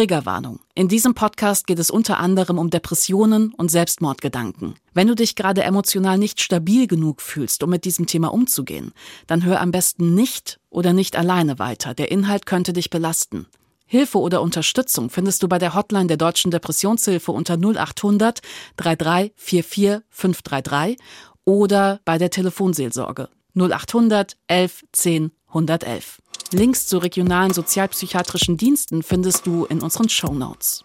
Triggerwarnung. In diesem Podcast geht es unter anderem um Depressionen und Selbstmordgedanken. Wenn du dich gerade emotional nicht stabil genug fühlst, um mit diesem Thema umzugehen, dann hör am besten nicht oder nicht alleine weiter. Der Inhalt könnte dich belasten. Hilfe oder Unterstützung findest du bei der Hotline der Deutschen Depressionshilfe unter 0800 3344 533 oder bei der Telefonseelsorge 0800 11 10 111. Links zu regionalen sozialpsychiatrischen Diensten findest du in unseren Show Notes.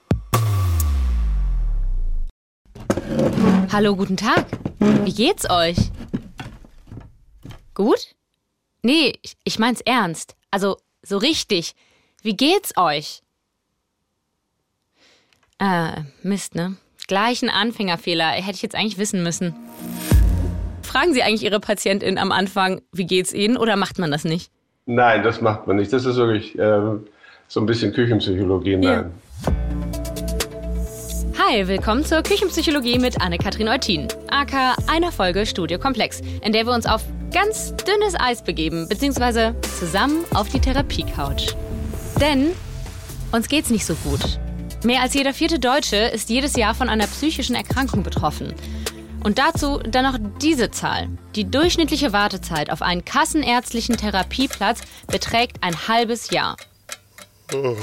Hallo, guten Tag. Wie geht's euch? Gut? Nee, ich, ich mein's ernst. Also, so richtig. Wie geht's euch? Äh, Mist, ne? Gleich ein Anfängerfehler. Hätte ich jetzt eigentlich wissen müssen. Fragen Sie eigentlich Ihre Patientin am Anfang, wie geht's Ihnen, oder macht man das nicht? Nein, das macht man nicht. Das ist wirklich ähm, so ein bisschen Küchenpsychologie. Nein. Ja. Hi, willkommen zur Küchenpsychologie mit Anne-Kathrin Eutin, aka einer Folge Studio Komplex, in der wir uns auf ganz dünnes Eis begeben, beziehungsweise zusammen auf die Therapie-Couch. Denn uns geht's nicht so gut. Mehr als jeder vierte Deutsche ist jedes Jahr von einer psychischen Erkrankung betroffen. Und dazu dann noch diese Zahl. Die durchschnittliche Wartezeit auf einen kassenärztlichen Therapieplatz beträgt ein halbes Jahr. Oh.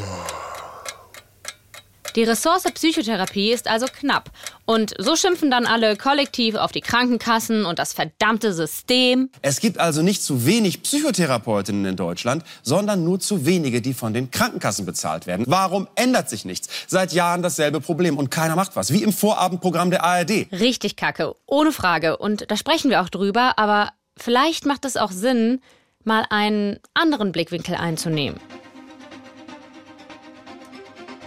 Die Ressource Psychotherapie ist also knapp. Und so schimpfen dann alle kollektiv auf die Krankenkassen und das verdammte System. Es gibt also nicht zu wenig Psychotherapeutinnen in Deutschland, sondern nur zu wenige, die von den Krankenkassen bezahlt werden. Warum ändert sich nichts? Seit Jahren dasselbe Problem und keiner macht was. Wie im Vorabendprogramm der ARD. Richtig kacke, ohne Frage. Und da sprechen wir auch drüber, aber vielleicht macht es auch Sinn, mal einen anderen Blickwinkel einzunehmen.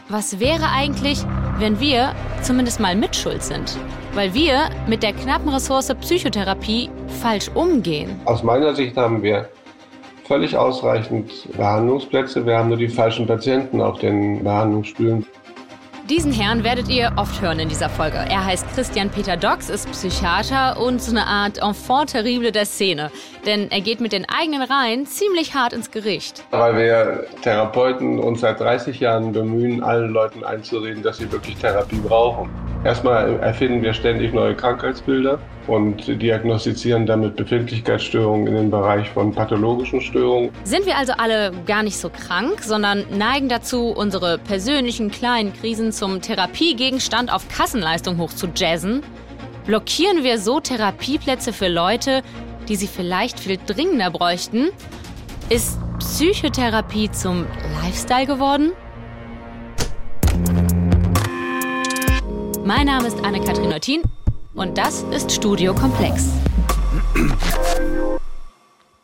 Was wäre eigentlich, wenn wir zumindest mal mitschuld sind? Weil wir mit der knappen Ressource Psychotherapie falsch umgehen. Aus meiner Sicht haben wir völlig ausreichend Behandlungsplätze. Wir haben nur die falschen Patienten auf den Behandlungsstühlen. Diesen Herrn werdet ihr oft hören in dieser Folge. Er heißt Christian Peter Dox, ist Psychiater und so eine Art Enfant terrible der Szene. Denn er geht mit den eigenen Reihen ziemlich hart ins Gericht. Weil wir Therapeuten uns seit 30 Jahren bemühen, allen Leuten einzureden, dass sie wirklich Therapie brauchen. Erstmal erfinden wir ständig neue Krankheitsbilder und diagnostizieren damit Befindlichkeitsstörungen in den Bereich von pathologischen Störungen. Sind wir also alle gar nicht so krank, sondern neigen dazu, unsere persönlichen kleinen Krisen zum Therapiegegenstand auf Kassenleistung hoch zu jazzen? Blockieren wir so Therapieplätze für Leute, die sie vielleicht viel dringender bräuchten? Ist Psychotherapie zum Lifestyle geworden? Mein Name ist Anne-Kathrin Eutin und das ist Studio Komplex.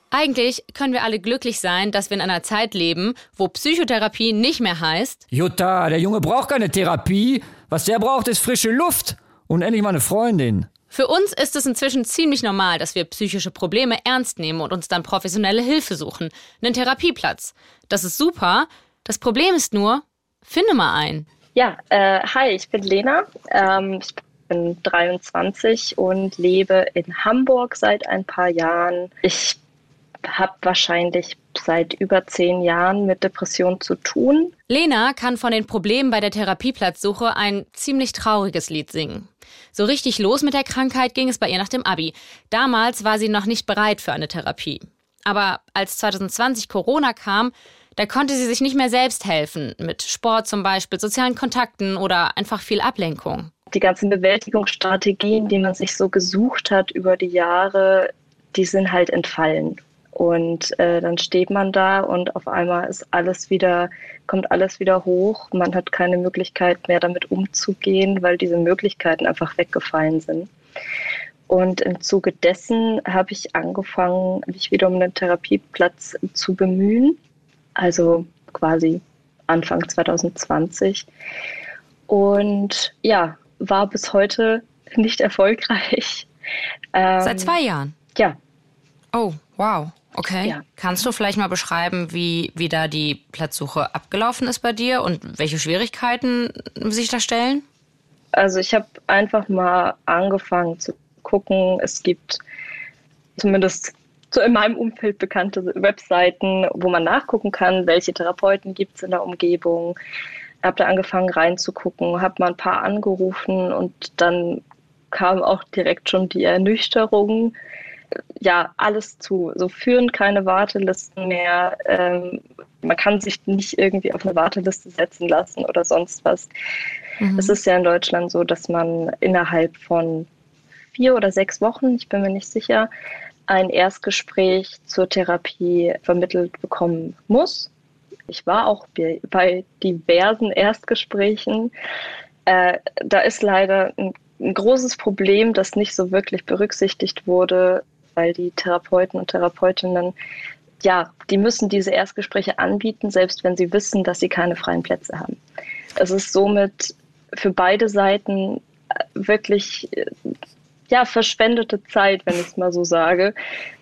Eigentlich können wir alle glücklich sein, dass wir in einer Zeit leben, wo Psychotherapie nicht mehr heißt. Jutta, der Junge braucht keine Therapie. Was der braucht, ist frische Luft und endlich mal eine Freundin. Für uns ist es inzwischen ziemlich normal, dass wir psychische Probleme ernst nehmen und uns dann professionelle Hilfe suchen. Einen Therapieplatz. Das ist super. Das Problem ist nur, finde mal einen. Ja, äh, hi, ich bin Lena. Ähm, ich bin 23 und lebe in Hamburg seit ein paar Jahren. Ich habe wahrscheinlich seit über zehn Jahren mit Depressionen zu tun. Lena kann von den Problemen bei der Therapieplatzsuche ein ziemlich trauriges Lied singen. So richtig los mit der Krankheit ging es bei ihr nach dem Abi. Damals war sie noch nicht bereit für eine Therapie. Aber als 2020 Corona kam, da konnte sie sich nicht mehr selbst helfen, mit Sport zum Beispiel, sozialen Kontakten oder einfach viel Ablenkung. Die ganzen Bewältigungsstrategien, die man sich so gesucht hat über die Jahre, die sind halt entfallen. Und äh, dann steht man da und auf einmal ist alles wieder, kommt alles wieder hoch. Man hat keine Möglichkeit mehr damit umzugehen, weil diese Möglichkeiten einfach weggefallen sind. Und im Zuge dessen habe ich angefangen, mich wieder um einen Therapieplatz zu bemühen also quasi Anfang 2020. Und ja, war bis heute nicht erfolgreich. Ähm, Seit zwei Jahren? Ja. Oh, wow. Okay. Ja. Kannst du vielleicht mal beschreiben, wie, wie da die Platzsuche abgelaufen ist bei dir und welche Schwierigkeiten sich da stellen? Also ich habe einfach mal angefangen zu gucken. Es gibt zumindest so in meinem Umfeld bekannte Webseiten, wo man nachgucken kann, welche Therapeuten gibt es in der Umgebung. Habe da angefangen reinzugucken, habe mal ein paar angerufen und dann kam auch direkt schon die Ernüchterung. Ja, alles zu. So führen keine Wartelisten mehr. Ähm, man kann sich nicht irgendwie auf eine Warteliste setzen lassen oder sonst was. Mhm. Es ist ja in Deutschland so, dass man innerhalb von vier oder sechs Wochen, ich bin mir nicht sicher, ein Erstgespräch zur Therapie vermittelt bekommen muss. Ich war auch bei diversen Erstgesprächen. Äh, da ist leider ein, ein großes Problem, das nicht so wirklich berücksichtigt wurde, weil die Therapeuten und Therapeutinnen ja, die müssen diese Erstgespräche anbieten, selbst wenn sie wissen, dass sie keine freien Plätze haben. Es ist somit für beide Seiten äh, wirklich äh, ja, verschwendete Zeit, wenn ich es mal so sage,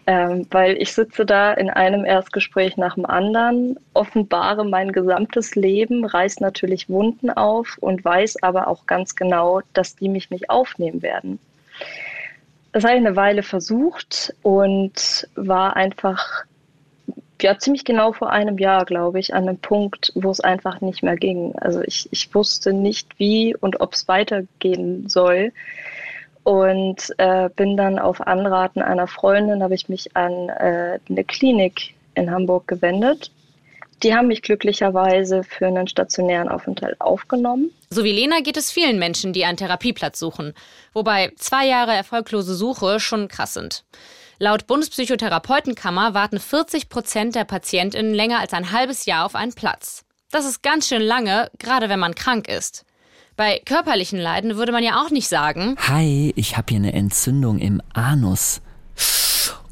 ähm, weil ich sitze da in einem Erstgespräch nach dem anderen, offenbare mein gesamtes Leben, reiß natürlich Wunden auf und weiß aber auch ganz genau, dass die mich nicht aufnehmen werden. Das habe ich eine Weile versucht und war einfach ja, ziemlich genau vor einem Jahr, glaube ich, an einem Punkt, wo es einfach nicht mehr ging. Also ich, ich wusste nicht, wie und ob es weitergehen soll. Und äh, bin dann auf Anraten einer Freundin, habe ich mich an äh, eine Klinik in Hamburg gewendet. Die haben mich glücklicherweise für einen stationären Aufenthalt aufgenommen. So wie Lena geht es vielen Menschen, die einen Therapieplatz suchen. Wobei zwei Jahre erfolglose Suche schon krass sind. Laut Bundespsychotherapeutenkammer warten 40 Prozent der PatientInnen länger als ein halbes Jahr auf einen Platz. Das ist ganz schön lange, gerade wenn man krank ist. Bei körperlichen Leiden würde man ja auch nicht sagen, Hi, ich habe hier eine Entzündung im Anus.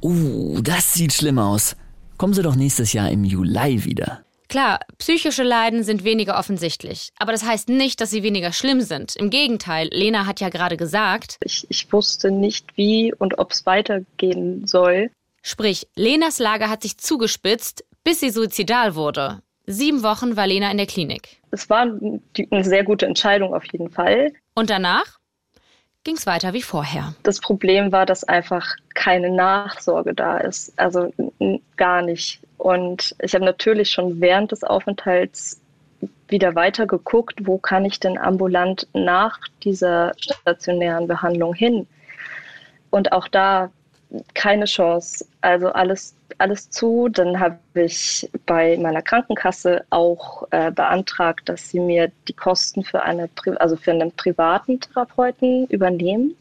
Uh, das sieht schlimm aus. Kommen Sie doch nächstes Jahr im Juli wieder. Klar, psychische Leiden sind weniger offensichtlich, aber das heißt nicht, dass sie weniger schlimm sind. Im Gegenteil, Lena hat ja gerade gesagt, ich, ich wusste nicht, wie und ob es weitergehen soll. Sprich, Lenas Lage hat sich zugespitzt, bis sie suizidal wurde. Sieben Wochen war Lena in der Klinik. Es war eine sehr gute Entscheidung auf jeden Fall. Und danach ging es weiter wie vorher. Das Problem war, dass einfach keine Nachsorge da ist. Also gar nicht. Und ich habe natürlich schon während des Aufenthalts wieder weiter geguckt, wo kann ich denn ambulant nach dieser stationären Behandlung hin. Und auch da keine Chance. Also alles, alles zu. Dann habe ich bei meiner Krankenkasse auch äh, beantragt, dass sie mir die Kosten für, eine, also für einen privaten Therapeuten übernehmen.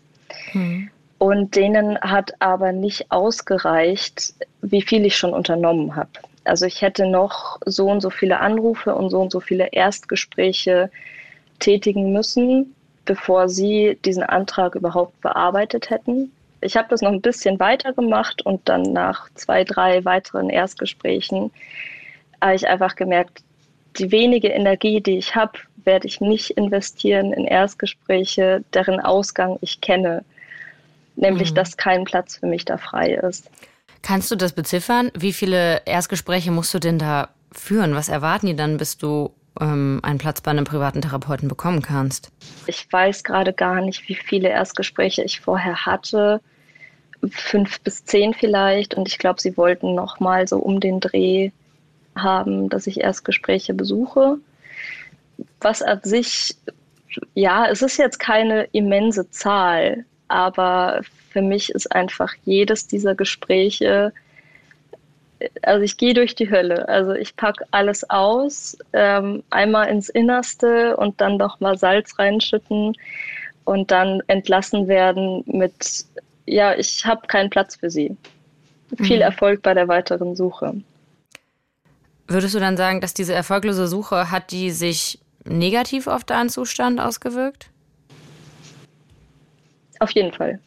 Mhm. Und denen hat aber nicht ausgereicht, wie viel ich schon unternommen habe. Also ich hätte noch so und so viele Anrufe und so und so viele Erstgespräche tätigen müssen, bevor sie diesen Antrag überhaupt bearbeitet hätten. Ich habe das noch ein bisschen weiter gemacht und dann nach zwei, drei weiteren Erstgesprächen habe ich einfach gemerkt, die wenige Energie, die ich habe, werde ich nicht investieren in Erstgespräche, deren Ausgang ich kenne nämlich mhm. dass kein Platz für mich da frei ist. Kannst du das beziffern? Wie viele Erstgespräche musst du denn da führen? Was erwarten die dann, bis du ähm, einen Platz bei einem privaten Therapeuten bekommen kannst? Ich weiß gerade gar nicht, wie viele Erstgespräche ich vorher hatte. Fünf bis zehn vielleicht. Und ich glaube, sie wollten noch mal so um den Dreh haben, dass ich Erstgespräche besuche. Was an sich, ja, es ist jetzt keine immense Zahl. Aber für mich ist einfach jedes dieser Gespräche, also ich gehe durch die Hölle. Also ich packe alles aus, ähm, einmal ins Innerste und dann noch mal Salz reinschütten und dann entlassen werden mit, ja, ich habe keinen Platz für Sie. Viel mhm. Erfolg bei der weiteren Suche. Würdest du dann sagen, dass diese erfolglose Suche hat die sich negativ auf deinen Zustand ausgewirkt? Auf jeden Fall.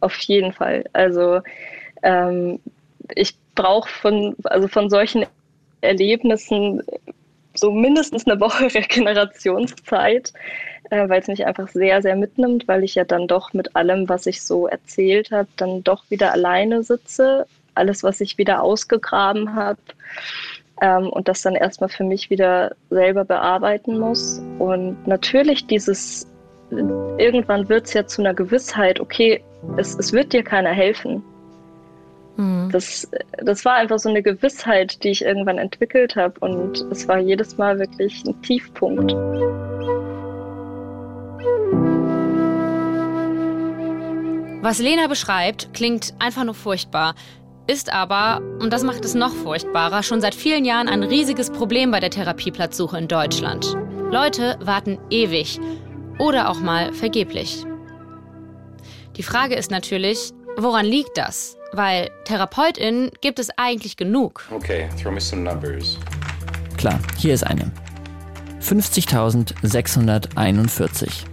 Auf jeden Fall. Also ähm, ich brauche von, also von solchen Erlebnissen so mindestens eine Woche Regenerationszeit, äh, weil es mich einfach sehr, sehr mitnimmt, weil ich ja dann doch mit allem, was ich so erzählt habe, dann doch wieder alleine sitze. Alles, was ich wieder ausgegraben habe ähm, und das dann erstmal für mich wieder selber bearbeiten muss. Und natürlich dieses irgendwann wird es ja zu einer Gewissheit, okay, es, es wird dir keiner helfen. Mhm. Das, das war einfach so eine Gewissheit, die ich irgendwann entwickelt habe und es war jedes Mal wirklich ein Tiefpunkt. Was Lena beschreibt, klingt einfach nur furchtbar, ist aber, und das macht es noch furchtbarer, schon seit vielen Jahren ein riesiges Problem bei der Therapieplatzsuche in Deutschland. Leute warten ewig oder auch mal vergeblich. Die Frage ist natürlich, woran liegt das? Weil TherapeutInnen gibt es eigentlich genug. Okay, throw me some numbers. Klar, hier ist eine. 50.641.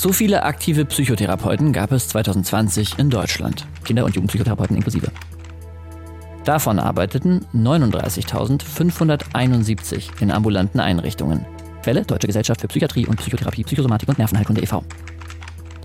So viele aktive Psychotherapeuten gab es 2020 in Deutschland. Kinder- und Jugendpsychotherapeuten inklusive. Davon arbeiteten 39.571 in ambulanten Einrichtungen. Quelle Deutsche Gesellschaft für Psychiatrie und Psychotherapie, Psychosomatik und Nervenheilkunde e.V.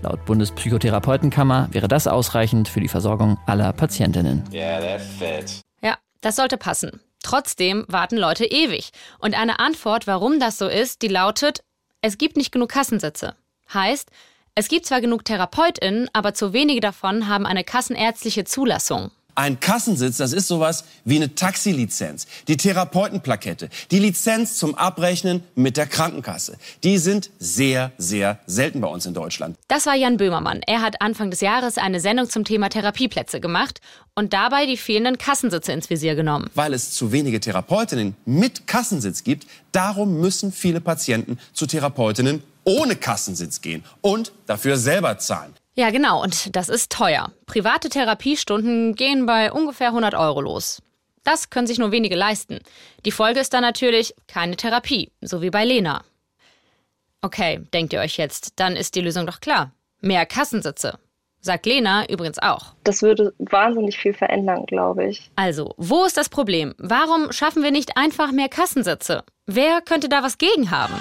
Laut Bundespsychotherapeutenkammer wäre das ausreichend für die Versorgung aller Patientinnen. Yeah, that fits. Ja, das sollte passen. Trotzdem warten Leute ewig. Und eine Antwort, warum das so ist, die lautet, es gibt nicht genug Kassensitze. Heißt, es gibt zwar genug TherapeutInnen, aber zu wenige davon haben eine kassenärztliche Zulassung. Ein Kassensitz, das ist sowas wie eine Taxilizenz, die Therapeutenplakette, die Lizenz zum Abrechnen mit der Krankenkasse. Die sind sehr, sehr selten bei uns in Deutschland. Das war Jan Böhmermann. Er hat Anfang des Jahres eine Sendung zum Thema Therapieplätze gemacht und dabei die fehlenden Kassensitze ins Visier genommen. Weil es zu wenige Therapeutinnen mit Kassensitz gibt, darum müssen viele Patienten zu Therapeutinnen ohne Kassensitz gehen und dafür selber zahlen. Ja, genau. Und das ist teuer. Private Therapiestunden gehen bei ungefähr 100 Euro los. Das können sich nur wenige leisten. Die Folge ist dann natürlich keine Therapie, so wie bei Lena. Okay, denkt ihr euch jetzt, dann ist die Lösung doch klar. Mehr Kassensitze. Sagt Lena übrigens auch. Das würde wahnsinnig viel verändern, glaube ich. Also, wo ist das Problem? Warum schaffen wir nicht einfach mehr Kassensitze? Wer könnte da was gegen haben?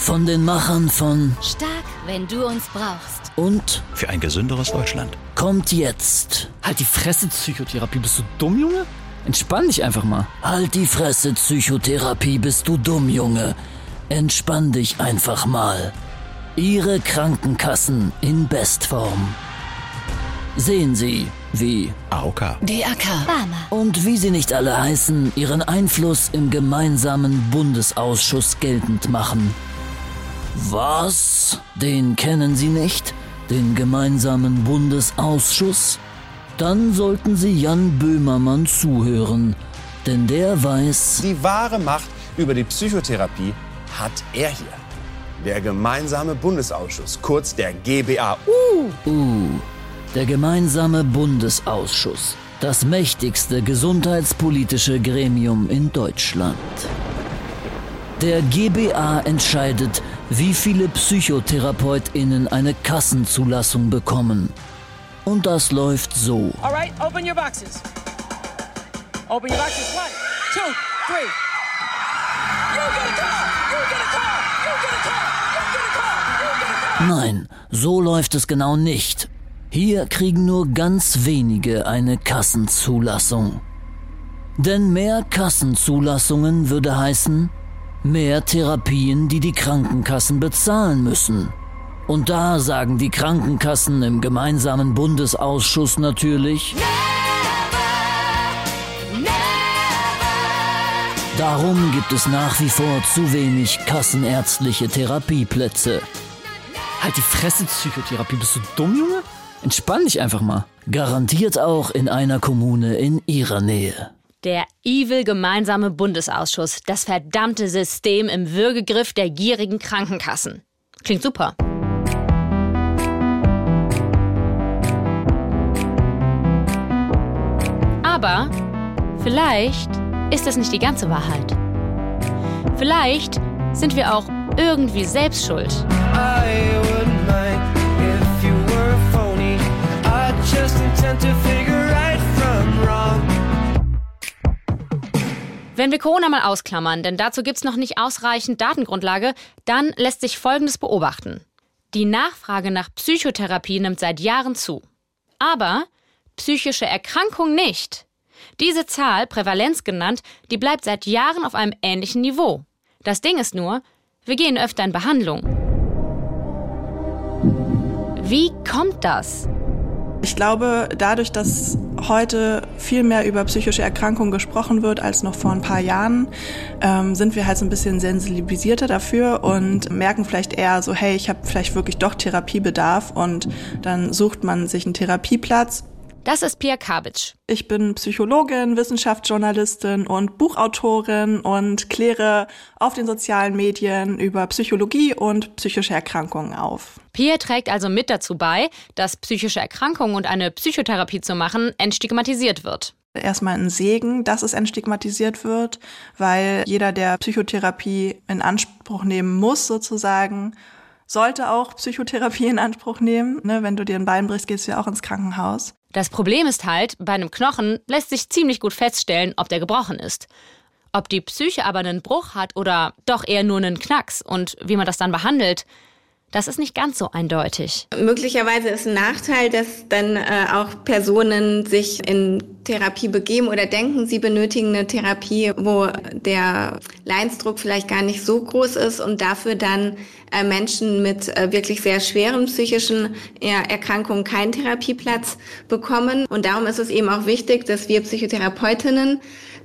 Von den Machern von Stark, wenn du uns brauchst. und Für ein gesünderes Deutschland. kommt jetzt. Halt die Fresse, Psychotherapie. Bist du dumm, Junge? Entspann dich einfach mal. Halt die Fresse, Psychotherapie, bist du dumm, Junge. Entspann dich einfach mal. Ihre Krankenkassen in Bestform. Sehen Sie, wie AOK. DAK. Barmer. und wie sie nicht alle heißen, ihren Einfluss im gemeinsamen Bundesausschuss geltend machen. Was? Den kennen Sie nicht? Den gemeinsamen Bundesausschuss? Dann sollten Sie Jan Böhmermann zuhören, denn der weiß, Die wahre Macht über die Psychotherapie hat er hier. Der gemeinsame Bundesausschuss, kurz der GBA. uh, der gemeinsame Bundesausschuss, das mächtigste gesundheitspolitische Gremium in Deutschland. Der GBA entscheidet, wie viele PsychotherapeutInnen eine Kassenzulassung bekommen. Und das läuft so. All right, open your boxes. Open your boxes. One, two, three. You get a call. You get a call. You get a call. You get a call. You get a call. Nein, so läuft es genau nicht. Hier kriegen nur ganz wenige eine Kassenzulassung. Denn mehr Kassenzulassungen würde heißen, mehr Therapien, die die Krankenkassen bezahlen müssen. Und da sagen die Krankenkassen im gemeinsamen Bundesausschuss natürlich, darum gibt es nach wie vor zu wenig kassenärztliche Therapieplätze. Halt die Fresse, Psychotherapie. Bist du dumm, Junge? Entspann dich einfach mal. Garantiert auch in einer Kommune in ihrer Nähe. Der evil gemeinsame Bundesausschuss, das verdammte System im Würgegriff der gierigen Krankenkassen. Klingt super. Aber vielleicht ist das nicht die ganze Wahrheit. Vielleicht sind wir auch irgendwie selbst schuld. I wouldn't mind if you were phony. I just intend to figure Wenn wir Corona mal ausklammern, denn dazu gibt's noch nicht ausreichend Datengrundlage, dann lässt sich Folgendes beobachten. Die Nachfrage nach Psychotherapie nimmt seit Jahren zu. Aber psychische Erkrankung nicht. Diese Zahl, Prävalenz genannt, die bleibt seit Jahren auf einem ähnlichen Niveau. Das Ding ist nur, wir gehen öfter in Behandlung. Wie kommt das? Ich glaube, dadurch, dass heute viel mehr über psychische Erkrankungen gesprochen wird als noch vor ein paar Jahren, ähm, sind wir halt so ein bisschen sensibilisierter dafür und merken vielleicht eher so, hey, ich habe vielleicht wirklich doch Therapiebedarf und dann sucht man sich einen Therapieplatz das ist Pia Kabitsch. Ich bin Psychologin, Wissenschaftsjournalistin und Buchautorin und kläre auf den sozialen Medien über Psychologie und psychische Erkrankungen auf. Pia trägt also mit dazu bei, dass psychische Erkrankungen und eine Psychotherapie zu machen entstigmatisiert wird erstmal ein Segen, dass es entstigmatisiert wird, weil jeder, der Psychotherapie in Anspruch nehmen muss, sozusagen, sollte auch Psychotherapie in Anspruch nehmen. Ne, wenn du dir ein Bein brichst, gehst du ja auch ins Krankenhaus. Das Problem ist halt, bei einem Knochen lässt sich ziemlich gut feststellen, ob der gebrochen ist. Ob die Psyche aber einen Bruch hat oder doch eher nur einen Knacks und wie man das dann behandelt, das ist nicht ganz so eindeutig. Möglicherweise ist ein Nachteil, dass dann äh, auch Personen sich in Therapie begeben oder denken, sie benötigen eine Therapie, wo der Leinsdruck vielleicht gar nicht so groß ist und dafür dann äh, Menschen mit äh, wirklich sehr schweren psychischen Erkrankungen keinen Therapieplatz bekommen. Und darum ist es eben auch wichtig, dass wir Psychotherapeutinnen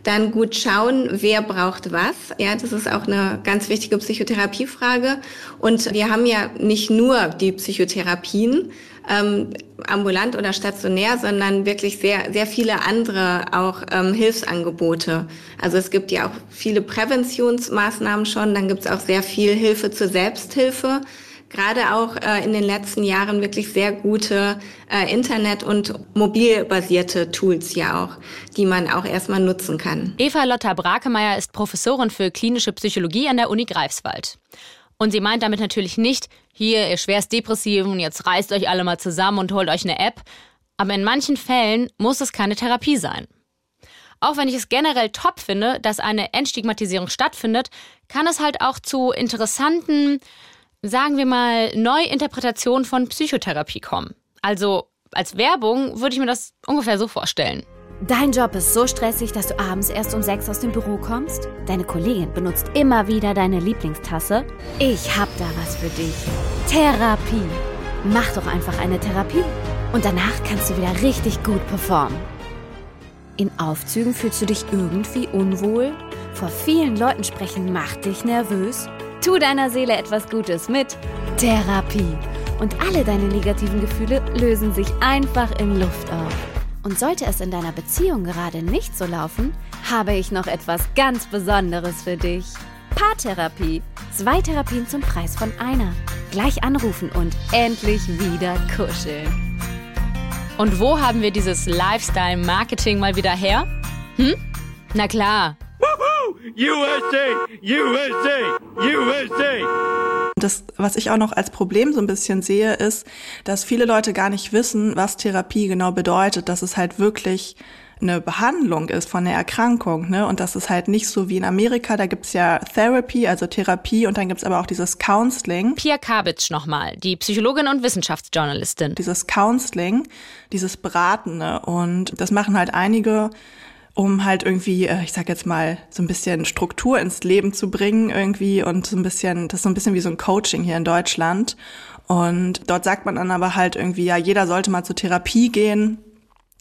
dann gut schauen, wer braucht was. Ja, das ist auch eine ganz wichtige Psychotherapiefrage. Und wir haben ja nicht nur die Psychotherapien, ähm, ambulant oder stationär, sondern wirklich sehr, sehr viele andere auch ähm, Hilfsangebote. Also es gibt ja auch viele Präventionsmaßnahmen schon, dann gibt es auch sehr viel Hilfe zur Selbsthilfe gerade auch äh, in den letzten Jahren wirklich sehr gute äh, Internet- und mobilbasierte Tools ja auch, die man auch erstmal nutzen kann. Eva Lotta Brakemeyer ist Professorin für klinische Psychologie an der Uni Greifswald. Und sie meint damit natürlich nicht, hier, ihr schwerst depressiv und jetzt reißt euch alle mal zusammen und holt euch eine App. Aber in manchen Fällen muss es keine Therapie sein. Auch wenn ich es generell top finde, dass eine Entstigmatisierung stattfindet, kann es halt auch zu interessanten, sagen wir mal, Neuinterpretationen von Psychotherapie kommen. Also als Werbung würde ich mir das ungefähr so vorstellen. Dein Job ist so stressig, dass du abends erst um sechs aus dem Büro kommst? Deine Kollegin benutzt immer wieder deine Lieblingstasse? Ich hab da was für dich. Therapie. Mach doch einfach eine Therapie und danach kannst du wieder richtig gut performen. In Aufzügen fühlst du dich irgendwie unwohl? Vor vielen Leuten sprechen macht dich nervös? Tu deiner Seele etwas Gutes mit Therapie. Und alle deine negativen Gefühle lösen sich einfach in Luft auf. Und sollte es in deiner Beziehung gerade nicht so laufen, habe ich noch etwas ganz Besonderes für dich. Paartherapie. Zwei Therapien zum Preis von einer. Gleich anrufen und endlich wieder kuscheln. Und wo haben wir dieses Lifestyle-Marketing mal wieder her? Hm? Na klar. USA! USA! USA! Das, was ich auch noch als Problem so ein bisschen sehe, ist, dass viele Leute gar nicht wissen, was Therapie genau bedeutet, dass es halt wirklich eine Behandlung ist von der Erkrankung, ne? Und das ist halt nicht so wie in Amerika, da gibt's ja Therapy, also Therapie, und dann gibt's aber auch dieses Counseling. Pia Kabitsch nochmal, die Psychologin und Wissenschaftsjournalistin. Dieses Counseling, dieses Beratende. Und das machen halt einige um halt irgendwie, äh, ich sag jetzt mal, so ein bisschen Struktur ins Leben zu bringen irgendwie und so ein bisschen, das ist so ein bisschen wie so ein Coaching hier in Deutschland. Und dort sagt man dann aber halt irgendwie, ja, jeder sollte mal zur Therapie gehen.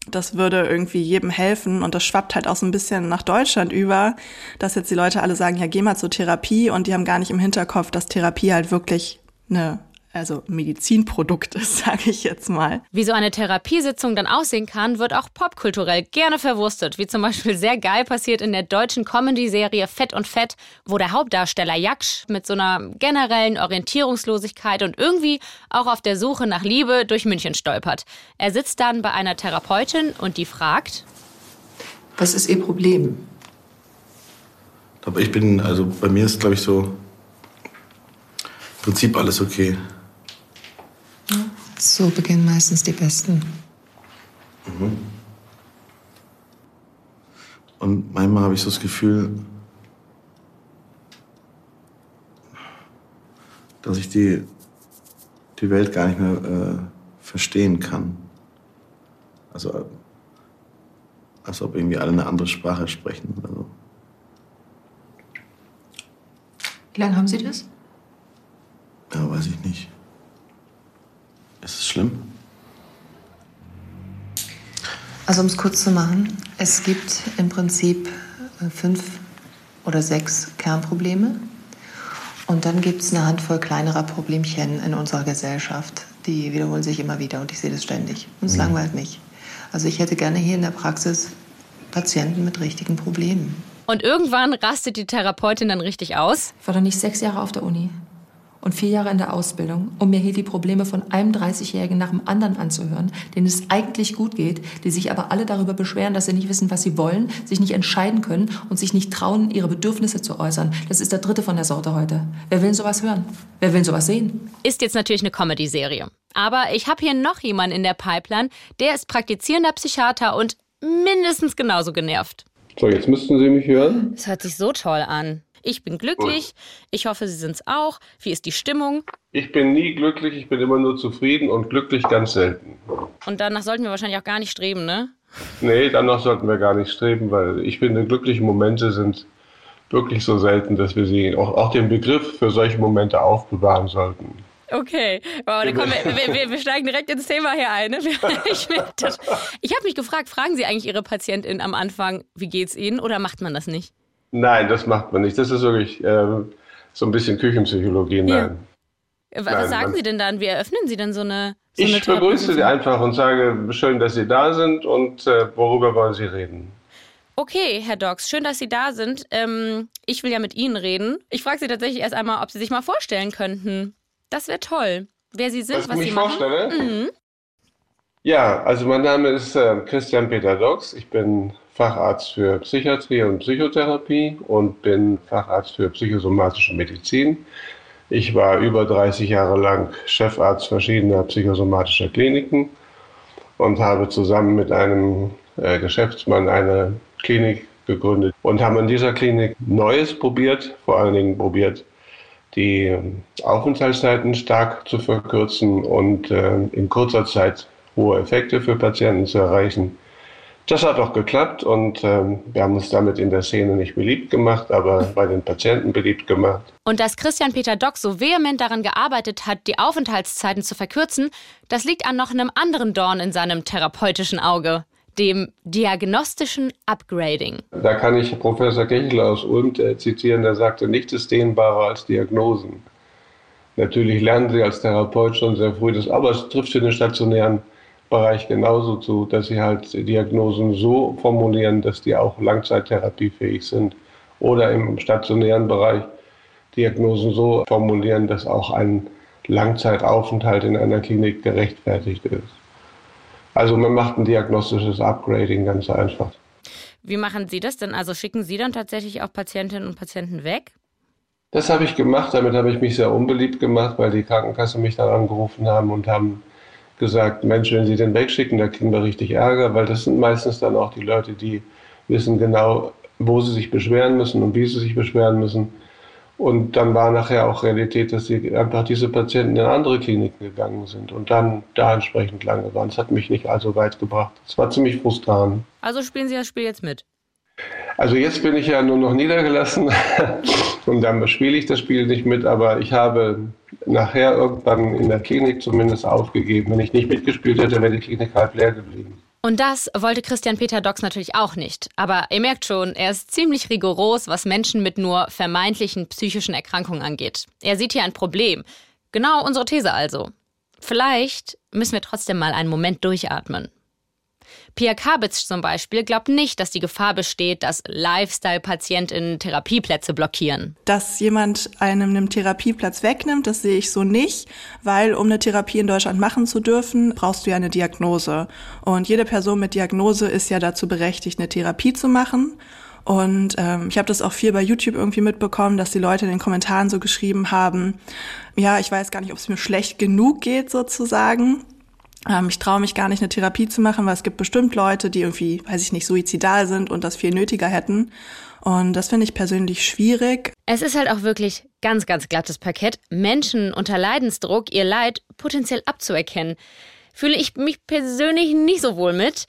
Das würde irgendwie jedem helfen und das schwappt halt auch so ein bisschen nach Deutschland über, dass jetzt die Leute alle sagen, ja, geh mal zur Therapie und die haben gar nicht im Hinterkopf, dass Therapie halt wirklich eine also Medizinprodukt ist, sage ich jetzt mal. Wie so eine Therapiesitzung dann aussehen kann, wird auch popkulturell gerne verwurstet, wie zum Beispiel sehr geil passiert in der deutschen Comedy-Serie Fett und Fett, wo der Hauptdarsteller Jaksch mit so einer generellen Orientierungslosigkeit und irgendwie auch auf der Suche nach Liebe durch München stolpert. Er sitzt dann bei einer Therapeutin und die fragt, was ist Ihr Problem? Aber ich bin, also bei mir ist, glaube ich, so im Prinzip alles okay. So beginnen meistens die Besten. Mhm. Und manchmal habe ich so das Gefühl, dass ich die, die Welt gar nicht mehr äh, verstehen kann. Also, als ob irgendwie alle eine andere Sprache sprechen. Also. Wie lange haben Sie das? Ja, weiß ich nicht. Ist es schlimm? Also um es kurz zu machen, es gibt im Prinzip äh, fünf oder sechs Kernprobleme. Und dann gibt es eine Handvoll kleinerer Problemchen in unserer Gesellschaft. Die wiederholen sich immer wieder und ich sehe das ständig. Und es Mhm. langweilt mich. Also ich hätte gerne hier in der Praxis Patienten mit richtigen Problemen. Und irgendwann rastet die Therapeutin dann richtig aus. Ich war doch nicht sechs Jahre auf der Uni und vier Jahre in der Ausbildung, um mir hier die Probleme von einem 30-Jährigen nach dem anderen anzuhören, denen es eigentlich gut geht, die sich aber alle darüber beschweren, dass sie nicht wissen, was sie wollen, sich nicht entscheiden können und sich nicht trauen, ihre Bedürfnisse zu äußern. Das ist der dritte von der Sorte heute. Wer will sowas hören? Wer will sowas sehen? Ist jetzt natürlich eine Comedy-Serie. Aber ich habe hier noch jemanden in der Pipeline, der ist praktizierender Psychiater und mindestens genauso genervt. So, jetzt müssten Sie mich hören. Es hört sich so toll an. Ich bin glücklich. Ich hoffe, Sie sind's auch. Wie ist die Stimmung? Ich bin nie glücklich, ich bin immer nur zufrieden und glücklich ganz selten. Und danach sollten wir wahrscheinlich auch gar nicht streben, ne? Nee, danach sollten wir gar nicht streben, weil ich finde, glückliche Momente sind wirklich so selten, dass wir sie auch, auch den Begriff für solche Momente aufbewahren sollten. Okay, wow, dann kommen wir, wir, wir, wir steigen direkt ins Thema hier ein. Ne? Ich, ich habe mich gefragt, fragen Sie eigentlich Ihre PatientInnen am Anfang, wie geht's Ihnen oder macht man das nicht? Nein, das macht man nicht. Das ist wirklich ähm, so ein bisschen Küchenpsychologie. Nein. Was Nein, sagen man- Sie denn dann? Wie eröffnen Sie denn so eine, so eine Ich begrüße Sie einfach und sage, schön, dass Sie da sind und äh, worüber wollen Sie reden? Okay, Herr Dox, schön, dass Sie da sind. Ähm, ich will ja mit Ihnen reden. Ich frage Sie tatsächlich erst einmal, ob Sie sich mal vorstellen könnten. Das wäre toll. Wer Sie sind, Dass ich was mich Sie machen. vorstelle? Mhm. Ja, also mein Name ist äh, Christian Peter Dox. Ich bin Facharzt für Psychiatrie und Psychotherapie und bin Facharzt für psychosomatische Medizin. Ich war über 30 Jahre lang Chefarzt verschiedener psychosomatischer Kliniken und habe zusammen mit einem äh, Geschäftsmann eine Klinik gegründet und haben in dieser Klinik Neues probiert, vor allen Dingen probiert, die Aufenthaltszeiten stark zu verkürzen und äh, in kurzer Zeit hohe Effekte für Patienten zu erreichen. Das hat auch geklappt und ähm, wir haben uns damit in der Szene nicht beliebt gemacht, aber bei den Patienten beliebt gemacht. Und dass Christian Peter Dock so vehement daran gearbeitet hat, die Aufenthaltszeiten zu verkürzen, das liegt an noch einem anderen Dorn in seinem therapeutischen Auge, dem diagnostischen Upgrading. Da kann ich Professor Kechler aus Ulm äh, zitieren, der sagte, nichts ist dehnbarer als Diagnosen. Natürlich lernen Sie als Therapeut schon sehr früh das, aber es trifft für den stationären Bereich genauso zu, dass Sie halt Diagnosen so formulieren, dass die auch langzeittherapiefähig sind. Oder im stationären Bereich Diagnosen so formulieren, dass auch ein Langzeitaufenthalt in einer Klinik gerechtfertigt ist. Also man macht ein diagnostisches Upgrading ganz einfach. Wie machen Sie das denn? Also schicken Sie dann tatsächlich auch Patientinnen und Patienten weg? Das habe ich gemacht, damit habe ich mich sehr unbeliebt gemacht, weil die Krankenkasse mich dann angerufen haben und haben gesagt, Mensch, wenn Sie den wegschicken, da kriegen wir richtig Ärger, weil das sind meistens dann auch die Leute, die wissen genau, wo sie sich beschweren müssen und wie sie sich beschweren müssen. Und dann war nachher auch Realität, dass sie einfach diese Patienten in andere Kliniken gegangen sind und dann da entsprechend lange waren. Das hat mich nicht allzu weit gebracht. Es war ziemlich frustrierend. Also spielen Sie das Spiel jetzt mit. Also jetzt bin ich ja nur noch niedergelassen und dann spiele ich das Spiel nicht mit, aber ich habe nachher irgendwann in der Klinik zumindest aufgegeben. Wenn ich nicht mitgespielt hätte, wäre die Klinik halb leer geblieben. Und das wollte Christian Peter Dox natürlich auch nicht. Aber ihr merkt schon, er ist ziemlich rigoros, was Menschen mit nur vermeintlichen psychischen Erkrankungen angeht. Er sieht hier ein Problem. Genau unsere These also. Vielleicht müssen wir trotzdem mal einen Moment durchatmen. Pia Kabitz zum Beispiel glaubt nicht, dass die Gefahr besteht, dass Lifestyle-PatientInnen Therapieplätze blockieren. Dass jemand einem einen Therapieplatz wegnimmt, das sehe ich so nicht, weil um eine Therapie in Deutschland machen zu dürfen, brauchst du ja eine Diagnose. Und jede Person mit Diagnose ist ja dazu berechtigt, eine Therapie zu machen. Und ähm, ich habe das auch viel bei YouTube irgendwie mitbekommen, dass die Leute in den Kommentaren so geschrieben haben, ja, ich weiß gar nicht, ob es mir schlecht genug geht sozusagen. Ähm, ich traue mich gar nicht, eine Therapie zu machen, weil es gibt bestimmt Leute, die irgendwie, weiß ich nicht, suizidal sind und das viel nötiger hätten. Und das finde ich persönlich schwierig. Es ist halt auch wirklich ganz, ganz glattes Parkett, Menschen unter Leidensdruck ihr Leid potenziell abzuerkennen. Fühle ich mich persönlich nicht so wohl mit.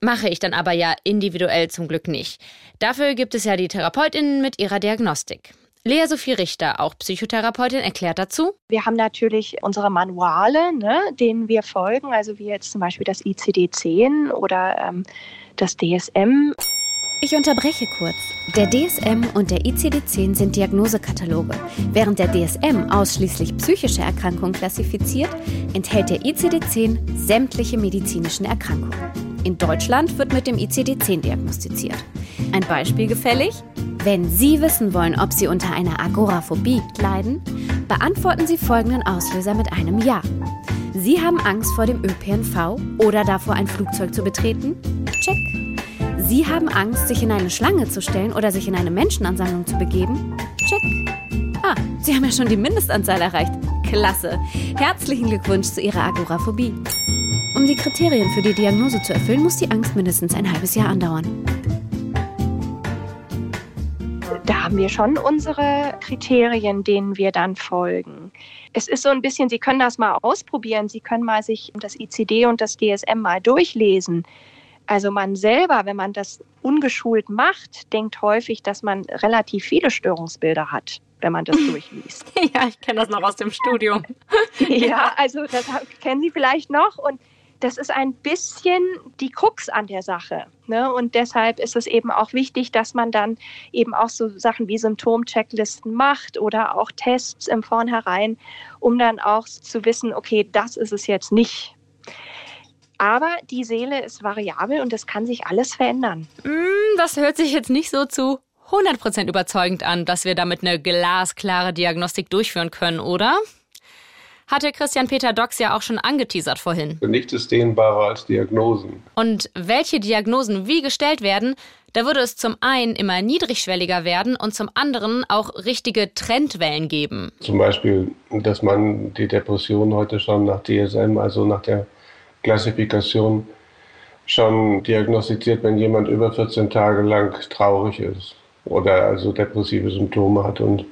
Mache ich dann aber ja individuell zum Glück nicht. Dafür gibt es ja die TherapeutInnen mit ihrer Diagnostik. Lea Sophie Richter, auch Psychotherapeutin, erklärt dazu. Wir haben natürlich unsere Manuale, ne, denen wir folgen, also wie jetzt zum Beispiel das ICD-10 oder ähm, das DSM. Ich unterbreche kurz. Der DSM und der ICD-10 sind Diagnosekataloge. Während der DSM ausschließlich psychische Erkrankungen klassifiziert, enthält der ICD-10 sämtliche medizinischen Erkrankungen. In Deutschland wird mit dem ICD-10 diagnostiziert. Ein Beispiel gefällig? Wenn Sie wissen wollen, ob Sie unter einer Agoraphobie leiden, beantworten Sie folgenden Auslöser mit einem Ja. Sie haben Angst vor dem ÖPNV oder davor, ein Flugzeug zu betreten? Check. Sie haben Angst, sich in eine Schlange zu stellen oder sich in eine Menschenansammlung zu begeben? Check. Ah, Sie haben ja schon die Mindestanzahl erreicht. Klasse. Herzlichen Glückwunsch zu Ihrer Agoraphobie. Um die Kriterien für die Diagnose zu erfüllen, muss die Angst mindestens ein halbes Jahr andauern. Da haben wir schon unsere Kriterien, denen wir dann folgen. Es ist so ein bisschen, Sie können das mal ausprobieren. Sie können mal sich das ICD und das DSM mal durchlesen. Also man selber, wenn man das ungeschult macht, denkt häufig, dass man relativ viele Störungsbilder hat, wenn man das durchliest. ja, ich kenne das noch aus dem Studium. ja, also das kennen Sie vielleicht noch und das ist ein bisschen die Krux an der Sache. Ne? Und deshalb ist es eben auch wichtig, dass man dann eben auch so Sachen wie Symptomchecklisten macht oder auch Tests im Vornherein, um dann auch zu wissen, okay, das ist es jetzt nicht. Aber die Seele ist variabel und es kann sich alles verändern. Mm, das hört sich jetzt nicht so zu 100% überzeugend an, dass wir damit eine glasklare Diagnostik durchführen können, oder? Hatte Christian Peter Dox ja auch schon angeteasert vorhin. Nichts ist dehnbarer als Diagnosen. Und welche Diagnosen wie gestellt werden, da würde es zum einen immer niedrigschwelliger werden und zum anderen auch richtige Trendwellen geben. Zum Beispiel, dass man die Depression heute schon nach DSM, also nach der Klassifikation schon diagnostiziert, wenn jemand über 14 Tage lang traurig ist oder also depressive Symptome hat. Und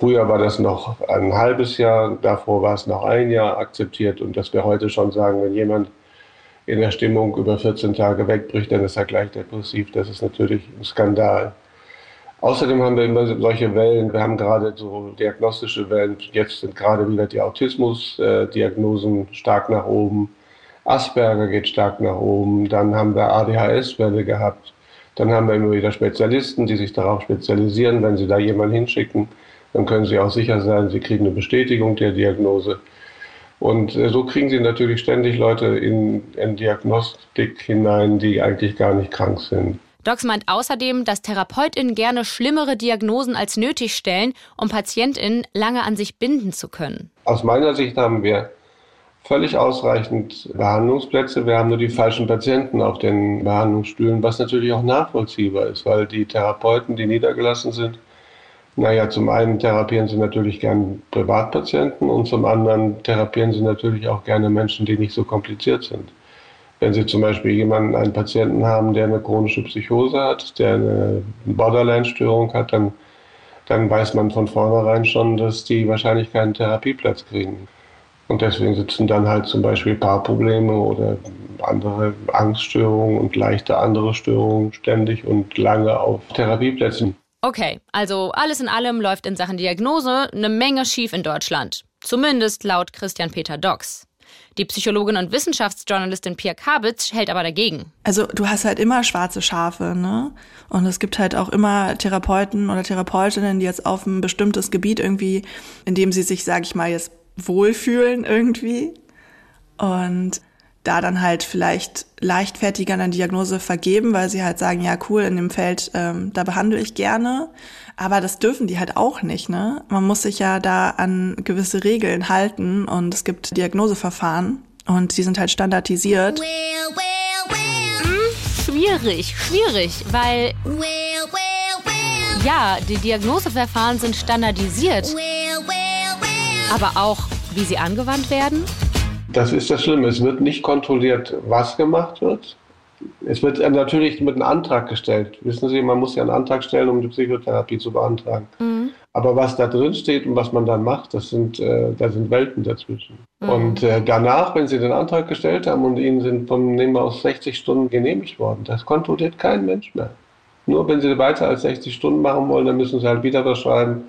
früher war das noch ein halbes Jahr, davor war es noch ein Jahr akzeptiert und dass wir heute schon sagen, wenn jemand in der Stimmung über 14 Tage wegbricht, dann ist er gleich depressiv. Das ist natürlich ein Skandal. Außerdem haben wir immer solche Wellen. Wir haben gerade so diagnostische Wellen. Jetzt sind gerade wieder die Autismus-Diagnosen stark nach oben. Asperger geht stark nach oben. Dann haben wir ADHS-Welle gehabt. Dann haben wir immer wieder Spezialisten, die sich darauf spezialisieren. Wenn Sie da jemanden hinschicken, dann können Sie auch sicher sein, Sie kriegen eine Bestätigung der Diagnose. Und äh, so kriegen Sie natürlich ständig Leute in, in Diagnostik hinein, die eigentlich gar nicht krank sind. Docs meint außerdem, dass TherapeutInnen gerne schlimmere Diagnosen als nötig stellen, um PatientInnen lange an sich binden zu können. Aus meiner Sicht haben wir völlig ausreichend Behandlungsplätze. Wir haben nur die falschen Patienten auf den Behandlungsstühlen, was natürlich auch nachvollziehbar ist, weil die Therapeuten, die niedergelassen sind, naja, zum einen therapieren sie natürlich gern Privatpatienten und zum anderen therapieren sie natürlich auch gerne Menschen, die nicht so kompliziert sind. Wenn Sie zum Beispiel jemanden, einen Patienten haben, der eine chronische Psychose hat, der eine Borderline-Störung hat, dann, dann weiß man von vornherein schon, dass die wahrscheinlich keinen Therapieplatz kriegen. Und deswegen sitzen dann halt zum Beispiel Paarprobleme oder andere Angststörungen und leichte andere Störungen ständig und lange auf Therapieplätzen. Okay, also alles in allem läuft in Sachen Diagnose eine Menge schief in Deutschland. Zumindest laut Christian Peter Dox. Die Psychologin und Wissenschaftsjournalistin Pia Kabitz hält aber dagegen. Also du hast halt immer schwarze Schafe, ne? Und es gibt halt auch immer Therapeuten oder Therapeutinnen, die jetzt auf ein bestimmtes Gebiet irgendwie, in dem sie sich, sag ich mal, jetzt wohlfühlen irgendwie und da dann halt vielleicht leichtfertiger eine Diagnose vergeben, weil sie halt sagen, ja cool, in dem Feld, ähm, da behandle ich gerne. Aber das dürfen die halt auch nicht, ne? Man muss sich ja da an gewisse Regeln halten und es gibt Diagnoseverfahren und die sind halt standardisiert. Hm, schwierig, schwierig, weil ja, die Diagnoseverfahren sind standardisiert aber auch, wie sie angewandt werden? Das ist das Schlimme. Es wird nicht kontrolliert, was gemacht wird. Es wird natürlich mit einem Antrag gestellt. Wissen Sie, man muss ja einen Antrag stellen, um die Psychotherapie zu beantragen. Mhm. Aber was da drin steht und was man dann macht, das sind, äh, da sind Welten dazwischen. Mhm. Und äh, danach, wenn Sie den Antrag gestellt haben und Ihnen sind von nehmen wir aus 60 Stunden genehmigt worden, das kontrolliert kein Mensch mehr. Nur wenn sie weiter als 60 Stunden machen wollen, dann müssen sie halt wieder was schreiben.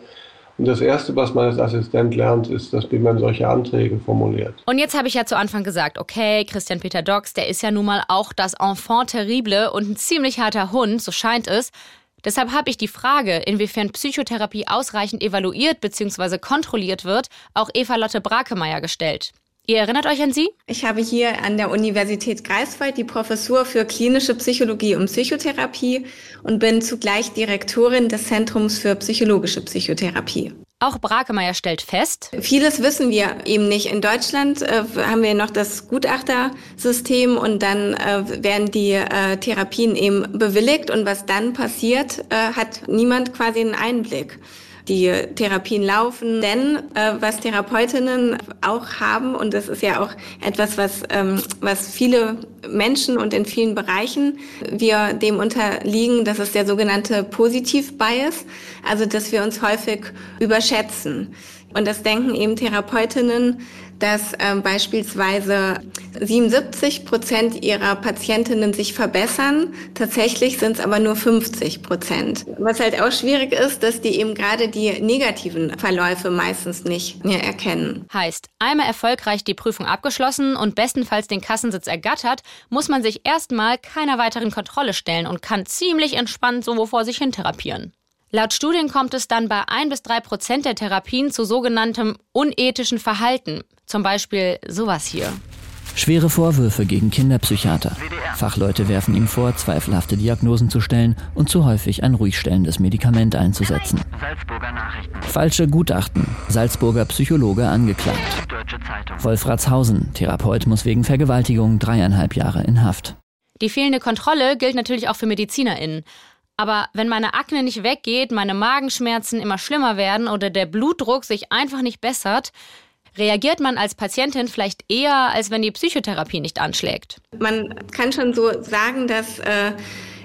Und das Erste, was man als Assistent lernt, ist, dass wie man solche Anträge formuliert. Und jetzt habe ich ja zu Anfang gesagt, okay, Christian Peter Dox, der ist ja nun mal auch das Enfant terrible und ein ziemlich harter Hund, so scheint es. Deshalb habe ich die Frage, inwiefern Psychotherapie ausreichend evaluiert bzw. kontrolliert wird, auch Eva Lotte Brakemeyer gestellt. Ihr erinnert euch an sie? Ich habe hier an der Universität Greifswald die Professur für klinische Psychologie und Psychotherapie und bin zugleich Direktorin des Zentrums für psychologische Psychotherapie. Auch Brakemeyer stellt fest, vieles wissen wir eben nicht. In Deutschland äh, haben wir noch das Gutachtersystem und dann äh, werden die äh, Therapien eben bewilligt und was dann passiert, äh, hat niemand quasi einen Einblick die Therapien laufen. Denn äh, was Therapeutinnen auch haben, und das ist ja auch etwas, was, ähm, was viele Menschen und in vielen Bereichen wir dem unterliegen, das ist der sogenannte Positiv-Bias, also dass wir uns häufig überschätzen. Und das denken eben Therapeutinnen, dass ähm, beispielsweise 77 Prozent ihrer Patientinnen sich verbessern. Tatsächlich sind es aber nur 50 Prozent. Was halt auch schwierig ist, dass die eben gerade die negativen Verläufe meistens nicht mehr erkennen. Heißt, einmal erfolgreich die Prüfung abgeschlossen und bestenfalls den Kassensitz ergattert, muss man sich erstmal keiner weiteren Kontrolle stellen und kann ziemlich entspannt so vor sich hin therapieren. Laut Studien kommt es dann bei ein bis drei Prozent der Therapien zu sogenanntem unethischen Verhalten. Zum Beispiel sowas hier. Schwere Vorwürfe gegen Kinderpsychiater. Fachleute werfen ihm vor, zweifelhafte Diagnosen zu stellen und zu häufig ein ruhig stellendes Medikament einzusetzen. Falsche Gutachten. Salzburger Psychologe angeklagt. Wolfratshausen. Therapeut muss wegen Vergewaltigung dreieinhalb Jahre in Haft. Die fehlende Kontrolle gilt natürlich auch für MedizinerInnen. Aber wenn meine Akne nicht weggeht, meine Magenschmerzen immer schlimmer werden oder der Blutdruck sich einfach nicht bessert, reagiert man als Patientin vielleicht eher, als wenn die Psychotherapie nicht anschlägt. Man kann schon so sagen, dass äh,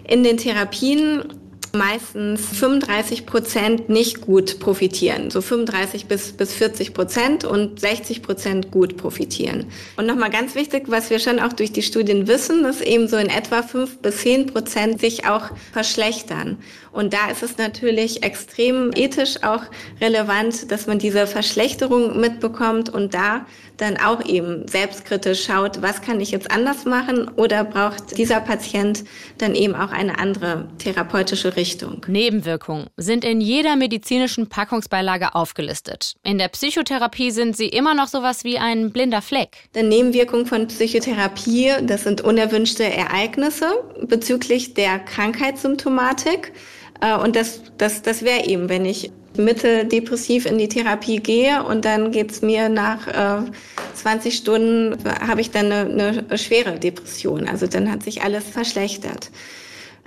in den Therapien meistens 35 Prozent nicht gut profitieren. So 35 bis, bis 40 Prozent und 60 Prozent gut profitieren. Und nochmal ganz wichtig, was wir schon auch durch die Studien wissen, dass eben so in etwa 5 bis 10 Prozent sich auch verschlechtern. Und da ist es natürlich extrem ethisch auch relevant, dass man diese Verschlechterung mitbekommt und da dann auch eben selbstkritisch schaut, was kann ich jetzt anders machen oder braucht dieser Patient dann eben auch eine andere therapeutische Richtung. Nebenwirkungen sind in jeder medizinischen Packungsbeilage aufgelistet. In der Psychotherapie sind sie immer noch sowas wie ein blinder Fleck. Die Nebenwirkungen von Psychotherapie, das sind unerwünschte Ereignisse bezüglich der Krankheitssymptomatik. Äh, und das, das, das wäre eben, wenn ich mitteldepressiv in die Therapie gehe und dann geht's mir nach äh, 20 Stunden, habe ich dann eine, eine schwere Depression. Also dann hat sich alles verschlechtert.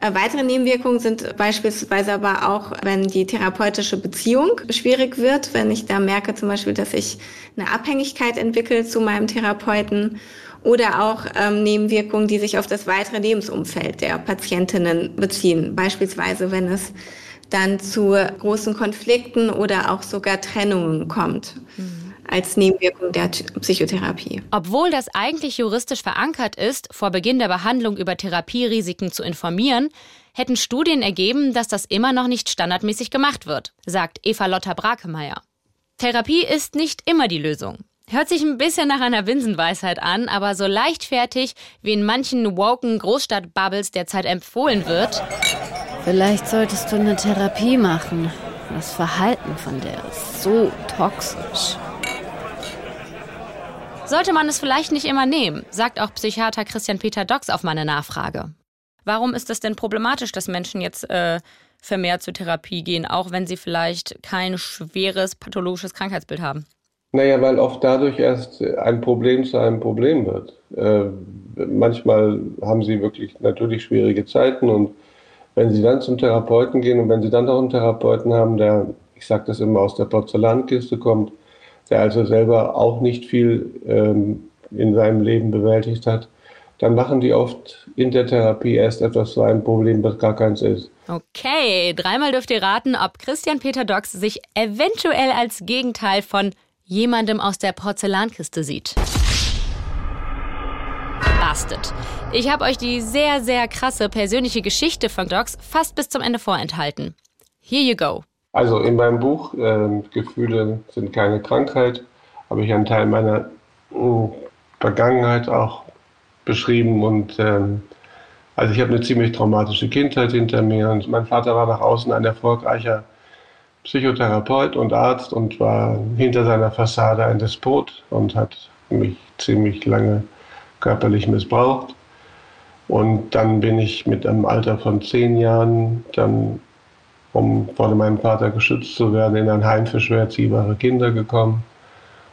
Äh, weitere Nebenwirkungen sind beispielsweise aber auch, wenn die therapeutische Beziehung schwierig wird, wenn ich da merke zum Beispiel, dass ich eine Abhängigkeit entwickle zu meinem Therapeuten oder auch ähm, Nebenwirkungen, die sich auf das weitere Lebensumfeld der Patientinnen beziehen. Beispielsweise, wenn es dann zu großen Konflikten oder auch sogar Trennungen kommt. Mhm als Nebenwirkung der Psychotherapie. Obwohl das eigentlich juristisch verankert ist, vor Beginn der Behandlung über Therapierisiken zu informieren, hätten Studien ergeben, dass das immer noch nicht standardmäßig gemacht wird, sagt Eva Lotta Brakemeyer. Therapie ist nicht immer die Lösung. Hört sich ein bisschen nach einer Binsenweisheit an, aber so leichtfertig, wie in manchen woken Großstadtbubbles derzeit empfohlen wird. Vielleicht solltest du eine Therapie machen. Das Verhalten von der ist so toxisch. Sollte man es vielleicht nicht immer nehmen, sagt auch Psychiater Christian Peter Dox auf meine Nachfrage. Warum ist es denn problematisch, dass Menschen jetzt äh, vermehrt zur Therapie gehen, auch wenn sie vielleicht kein schweres pathologisches Krankheitsbild haben? Naja, weil oft dadurch erst ein Problem zu einem Problem wird. Äh, manchmal haben sie wirklich natürlich schwierige Zeiten und wenn sie dann zum Therapeuten gehen und wenn sie dann noch einen Therapeuten haben, der, ich sage das immer, aus der Porzellankiste kommt, der also selber auch nicht viel ähm, in seinem Leben bewältigt hat, dann machen die oft in der Therapie erst etwas zu einem Problem, das gar keins ist. Okay, dreimal dürft ihr raten, ob Christian Peter Dox sich eventuell als Gegenteil von jemandem aus der Porzellankiste sieht. Casted. Ich habe euch die sehr, sehr krasse persönliche Geschichte von Docs fast bis zum Ende vorenthalten. Here you go. Also in meinem Buch äh, Gefühle sind keine Krankheit habe ich einen Teil meiner äh, Vergangenheit auch beschrieben und ähm, also ich habe eine ziemlich traumatische Kindheit hinter mir und mein Vater war nach außen ein erfolgreicher Psychotherapeut und Arzt und war hinter seiner Fassade ein Despot und hat mich ziemlich lange körperlich missbraucht. Und dann bin ich mit einem Alter von zehn Jahren dann, um von meinem Vater geschützt zu werden, in ein Heim für schwer erziehbare Kinder gekommen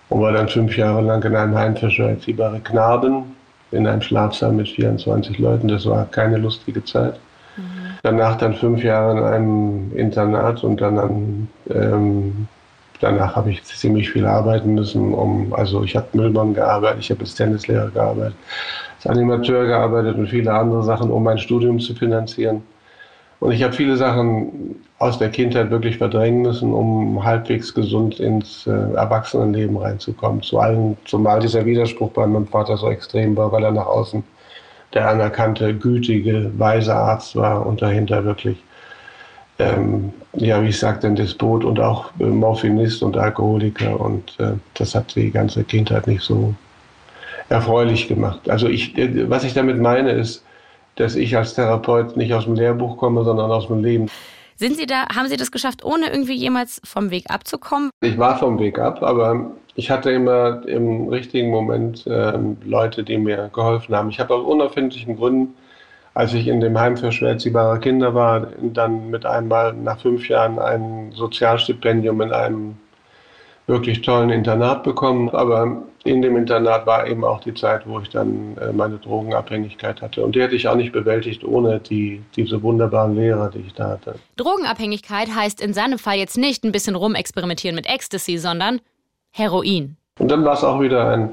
und war dann fünf Jahre lang in einem Heim für schwer erziehbare Knaben in einem Schlafsaal mit 24 Leuten. Das war keine lustige Zeit. Danach dann fünf Jahre in einem Internat und dann an, ähm, danach habe ich ziemlich viel arbeiten müssen. Um, also ich habe Müllmann gearbeitet, ich habe als Tennislehrer gearbeitet, als Animateur gearbeitet und viele andere Sachen, um mein Studium zu finanzieren. Und ich habe viele Sachen aus der Kindheit wirklich verdrängen müssen, um halbwegs gesund ins äh, Erwachsenenleben reinzukommen. Zu allen, zumal dieser Widerspruch bei meinem Vater so extrem war, weil er nach außen der anerkannte, gütige, weise Arzt war und dahinter wirklich, ähm, ja, wie ich sagte, ein Despot und auch äh, Morphinist und Alkoholiker. Und äh, das hat die ganze Kindheit nicht so erfreulich gemacht. Also ich, äh, was ich damit meine, ist, dass ich als Therapeut nicht aus dem Lehrbuch komme, sondern aus dem Leben. Sind Sie da, haben Sie das geschafft, ohne irgendwie jemals vom Weg abzukommen? Ich war vom Weg ab, aber ich hatte immer im richtigen Moment äh, Leute, die mir geholfen haben. Ich habe aus unerfindlichen Gründen, als ich in dem Heim für schwer erziehbare Kinder war, dann mit einmal nach fünf Jahren ein Sozialstipendium in einem wirklich tollen Internat bekommen. Aber in dem Internat war eben auch die Zeit, wo ich dann äh, meine Drogenabhängigkeit hatte. Und die hätte ich auch nicht bewältigt ohne die, diese wunderbaren Lehrer, die ich da hatte. Drogenabhängigkeit heißt in seinem Fall jetzt nicht ein bisschen rumexperimentieren mit Ecstasy, sondern Heroin. Und dann war es auch wieder ein,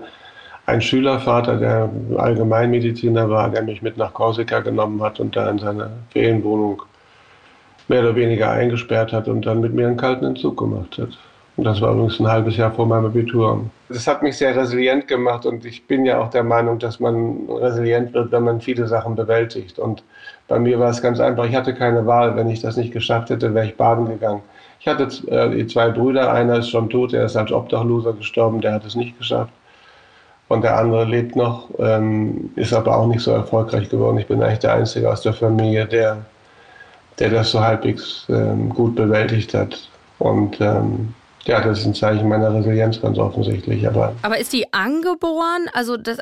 ein Schülervater, der Allgemeinmediziner war, der mich mit nach Korsika genommen hat und da in seine Ferienwohnung mehr oder weniger eingesperrt hat und dann mit mir einen kalten Entzug gemacht hat. Und das war übrigens ein halbes Jahr vor meinem Abitur. Das hat mich sehr resilient gemacht und ich bin ja auch der Meinung, dass man resilient wird, wenn man viele Sachen bewältigt. Und bei mir war es ganz einfach, ich hatte keine Wahl. Wenn ich das nicht geschafft hätte, wäre ich baden gegangen. Ich hatte äh, zwei Brüder, einer ist schon tot, der ist als Obdachloser gestorben, der hat es nicht geschafft. Und der andere lebt noch, ähm, ist aber auch nicht so erfolgreich geworden. Ich bin eigentlich der Einzige aus der Familie, der, der das so halbwegs ähm, gut bewältigt hat. Und ähm, ja, das ist ein Zeichen meiner Resilienz ganz offensichtlich. Aber, aber ist die angeboren? Also das,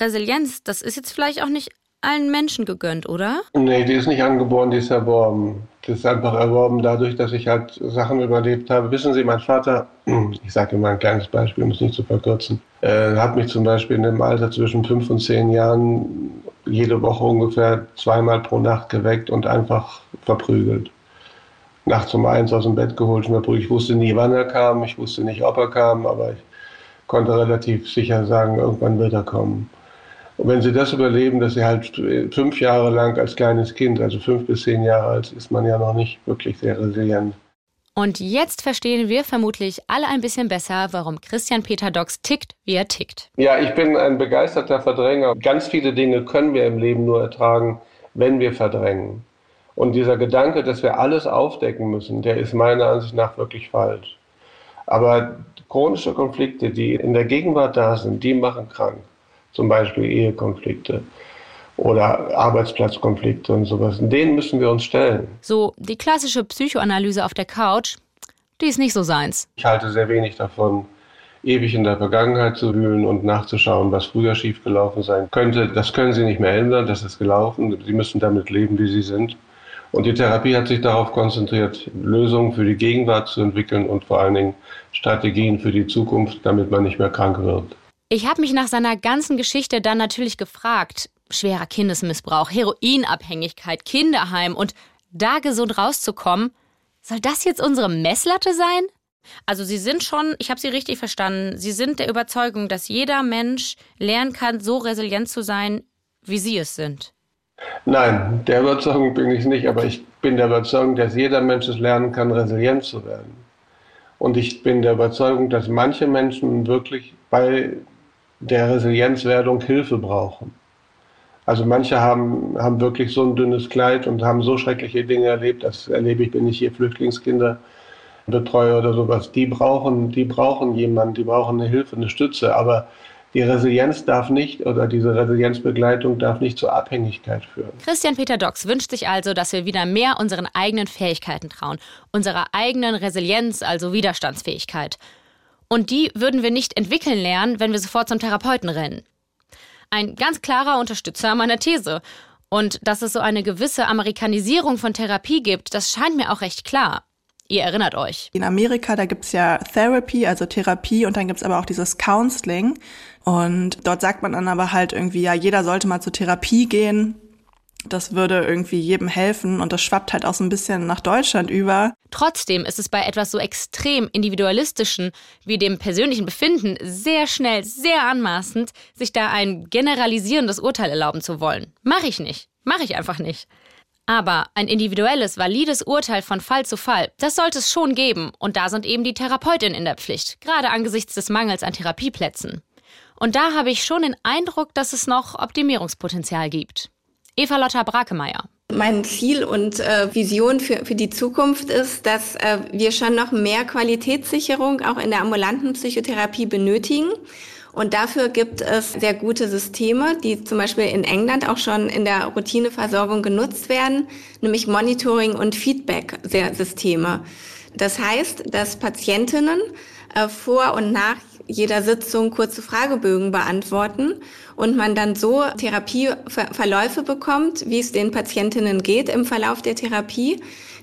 Resilienz, das ist jetzt vielleicht auch nicht allen Menschen gegönnt, oder? Nee, die ist nicht angeboren, die ist erworben. Das ist einfach erworben dadurch, dass ich halt Sachen überlebt habe. Wissen Sie, mein Vater, ich sage immer ein kleines Beispiel, um es nicht zu verkürzen, äh, hat mich zum Beispiel in dem Alter zwischen fünf und zehn Jahren jede Woche ungefähr zweimal pro Nacht geweckt und einfach verprügelt nachts um eins aus dem Bett geholt. Ich wusste nie, wann er kam, ich wusste nicht, ob er kam, aber ich konnte relativ sicher sagen, irgendwann wird er kommen. Und wenn Sie das überleben, dass Sie halt fünf Jahre lang als kleines Kind, also fünf bis zehn Jahre alt, ist man ja noch nicht wirklich sehr resilient. Und jetzt verstehen wir vermutlich alle ein bisschen besser, warum Christian Peter Dox tickt, wie er tickt. Ja, ich bin ein begeisterter Verdränger. Ganz viele Dinge können wir im Leben nur ertragen, wenn wir verdrängen. Und dieser Gedanke, dass wir alles aufdecken müssen, der ist meiner Ansicht nach wirklich falsch. Aber chronische Konflikte, die in der Gegenwart da sind, die machen krank. Zum Beispiel Ehekonflikte oder Arbeitsplatzkonflikte und sowas. Denen müssen wir uns stellen. So, die klassische Psychoanalyse auf der Couch, die ist nicht so seins. Ich halte sehr wenig davon, ewig in der Vergangenheit zu wühlen und nachzuschauen, was früher schiefgelaufen sein könnte. Das können Sie nicht mehr ändern, das ist gelaufen. Sie müssen damit leben, wie Sie sind. Und die Therapie hat sich darauf konzentriert, Lösungen für die Gegenwart zu entwickeln und vor allen Dingen Strategien für die Zukunft, damit man nicht mehr krank wird. Ich habe mich nach seiner ganzen Geschichte dann natürlich gefragt, schwerer Kindesmissbrauch, Heroinabhängigkeit, Kinderheim und da gesund rauszukommen, soll das jetzt unsere Messlatte sein? Also Sie sind schon, ich habe Sie richtig verstanden, Sie sind der Überzeugung, dass jeder Mensch lernen kann, so resilient zu sein, wie Sie es sind. Nein, der Überzeugung bin ich nicht, aber ich bin der Überzeugung, dass jeder Mensch es lernen kann, resilient zu werden. Und ich bin der Überzeugung, dass manche Menschen wirklich bei der Resilienzwerdung Hilfe brauchen. Also manche haben, haben wirklich so ein dünnes Kleid und haben so schreckliche Dinge erlebt. Das erlebe ich, wenn ich hier Flüchtlingskinder betreue oder sowas. Die brauchen, die brauchen jemanden, die brauchen eine Hilfe, eine Stütze. Aber die Resilienz darf nicht oder diese Resilienzbegleitung darf nicht zur Abhängigkeit führen. Christian Peter Dox wünscht sich also, dass wir wieder mehr unseren eigenen Fähigkeiten trauen, unserer eigenen Resilienz, also Widerstandsfähigkeit. Und die würden wir nicht entwickeln lernen, wenn wir sofort zum Therapeuten rennen. Ein ganz klarer Unterstützer meiner These. Und dass es so eine gewisse Amerikanisierung von Therapie gibt, das scheint mir auch recht klar. Ihr erinnert euch. In Amerika, da gibt's ja Therapy, also Therapie, und dann gibt's aber auch dieses Counseling. Und dort sagt man dann aber halt irgendwie, ja, jeder sollte mal zur Therapie gehen. Das würde irgendwie jedem helfen und das schwappt halt auch so ein bisschen nach Deutschland über. Trotzdem ist es bei etwas so extrem individualistischen wie dem persönlichen Befinden sehr schnell, sehr anmaßend, sich da ein generalisierendes Urteil erlauben zu wollen. Mach ich nicht. Mach ich einfach nicht. Aber ein individuelles, valides Urteil von Fall zu Fall, das sollte es schon geben. Und da sind eben die Therapeutinnen in der Pflicht, gerade angesichts des Mangels an Therapieplätzen. Und da habe ich schon den Eindruck, dass es noch Optimierungspotenzial gibt. Eva Lotta Brakemeyer. Mein Ziel und äh, Vision für, für die Zukunft ist, dass äh, wir schon noch mehr Qualitätssicherung auch in der ambulanten Psychotherapie benötigen. Und dafür gibt es sehr gute Systeme, die zum Beispiel in England auch schon in der Routineversorgung genutzt werden, nämlich Monitoring- und Feedback-Systeme. Das heißt, dass Patientinnen äh, vor und nach jeder Sitzung kurze Fragebögen beantworten und man dann so Therapieverläufe bekommt, wie es den Patientinnen geht im Verlauf der Therapie.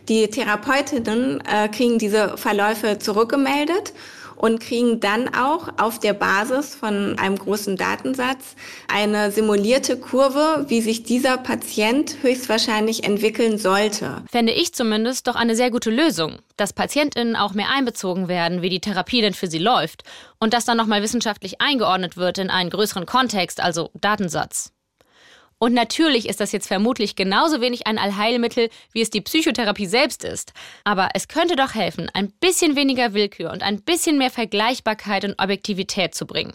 Die Therapeutinnen äh, kriegen diese Verläufe zurückgemeldet und kriegen dann auch auf der Basis von einem großen Datensatz eine simulierte Kurve, wie sich dieser Patient höchstwahrscheinlich entwickeln sollte. Fände ich zumindest doch eine sehr gute Lösung, dass PatientInnen auch mehr einbezogen werden, wie die Therapie denn für sie läuft und das dann nochmal wissenschaftlich eingeordnet wird in einen größeren Kontext, also Datensatz. Und natürlich ist das jetzt vermutlich genauso wenig ein Allheilmittel, wie es die Psychotherapie selbst ist. Aber es könnte doch helfen, ein bisschen weniger Willkür und ein bisschen mehr Vergleichbarkeit und Objektivität zu bringen.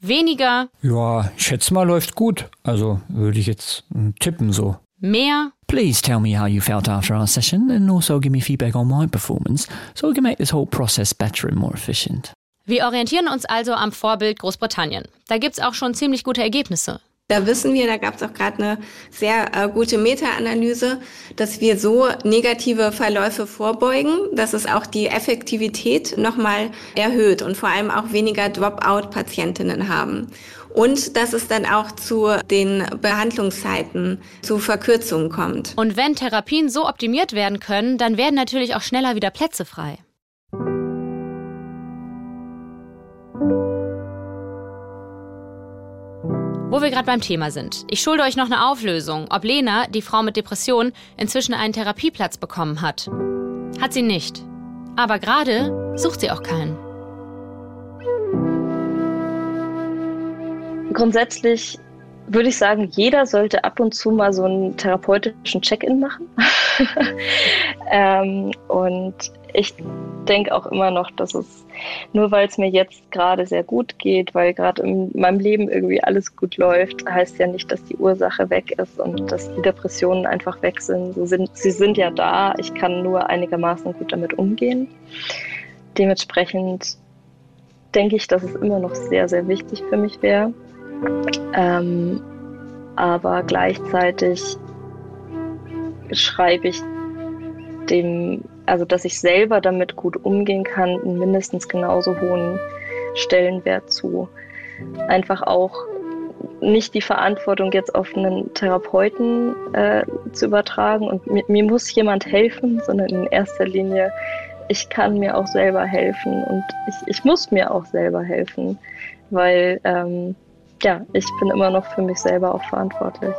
Weniger. Ja, ich schätze mal, läuft gut. Also würde ich jetzt hm, tippen so. Mehr. Please tell me how you felt after our session and also give me feedback on my performance so we can make this whole process better and more efficient. Wir orientieren uns also am Vorbild Großbritannien. Da gibt's auch schon ziemlich gute Ergebnisse. Da wissen wir, da gab es auch gerade eine sehr äh, gute Meta-Analyse, dass wir so negative Verläufe vorbeugen, dass es auch die Effektivität nochmal erhöht und vor allem auch weniger Dropout-Patientinnen haben. Und dass es dann auch zu den Behandlungszeiten, zu Verkürzungen kommt. Und wenn Therapien so optimiert werden können, dann werden natürlich auch schneller wieder Plätze frei. Wo wir gerade beim Thema sind. Ich schulde euch noch eine Auflösung, ob Lena, die Frau mit Depression, inzwischen einen Therapieplatz bekommen hat. Hat sie nicht. Aber gerade sucht sie auch keinen. Grundsätzlich würde ich sagen, jeder sollte ab und zu mal so einen therapeutischen Check-in machen. ähm, und ich denke auch immer noch, dass es nur weil es mir jetzt gerade sehr gut geht, weil gerade in meinem Leben irgendwie alles gut läuft, heißt ja nicht, dass die Ursache weg ist und dass die Depressionen einfach weg sind. Sie sind, sie sind ja da, ich kann nur einigermaßen gut damit umgehen. Dementsprechend denke ich, dass es immer noch sehr, sehr wichtig für mich wäre. Ähm, aber gleichzeitig schreibe ich dem also dass ich selber damit gut umgehen kann, einen mindestens genauso hohen Stellenwert zu. Einfach auch nicht die Verantwortung jetzt auf einen Therapeuten äh, zu übertragen und mir, mir, muss jemand helfen, sondern in erster Linie, ich kann mir auch selber helfen und ich, ich muss mir auch selber helfen, weil ähm, ja, ich bin immer noch für mich selber auch verantwortlich.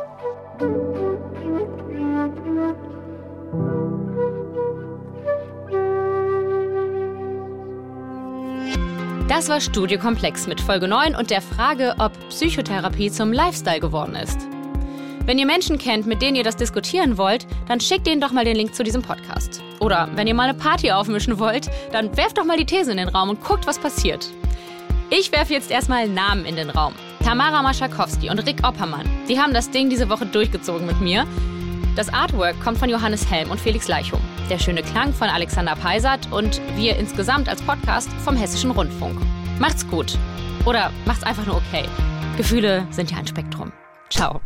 Das war Studio Komplex mit Folge 9 und der Frage, ob Psychotherapie zum Lifestyle geworden ist. Wenn ihr Menschen kennt, mit denen ihr das diskutieren wollt, dann schickt ihnen doch mal den Link zu diesem Podcast. Oder wenn ihr mal eine Party aufmischen wollt, dann werft doch mal die These in den Raum und guckt, was passiert. Ich werfe jetzt erstmal Namen in den Raum. Tamara Maschakowski und Rick Oppermann. Die haben das Ding diese Woche durchgezogen mit mir. Das Artwork kommt von Johannes Helm und Felix Leichum. Der schöne Klang von Alexander Peisert und wir insgesamt als Podcast vom Hessischen Rundfunk. Macht's gut. Oder macht's einfach nur okay. Gefühle sind ja ein Spektrum. Ciao.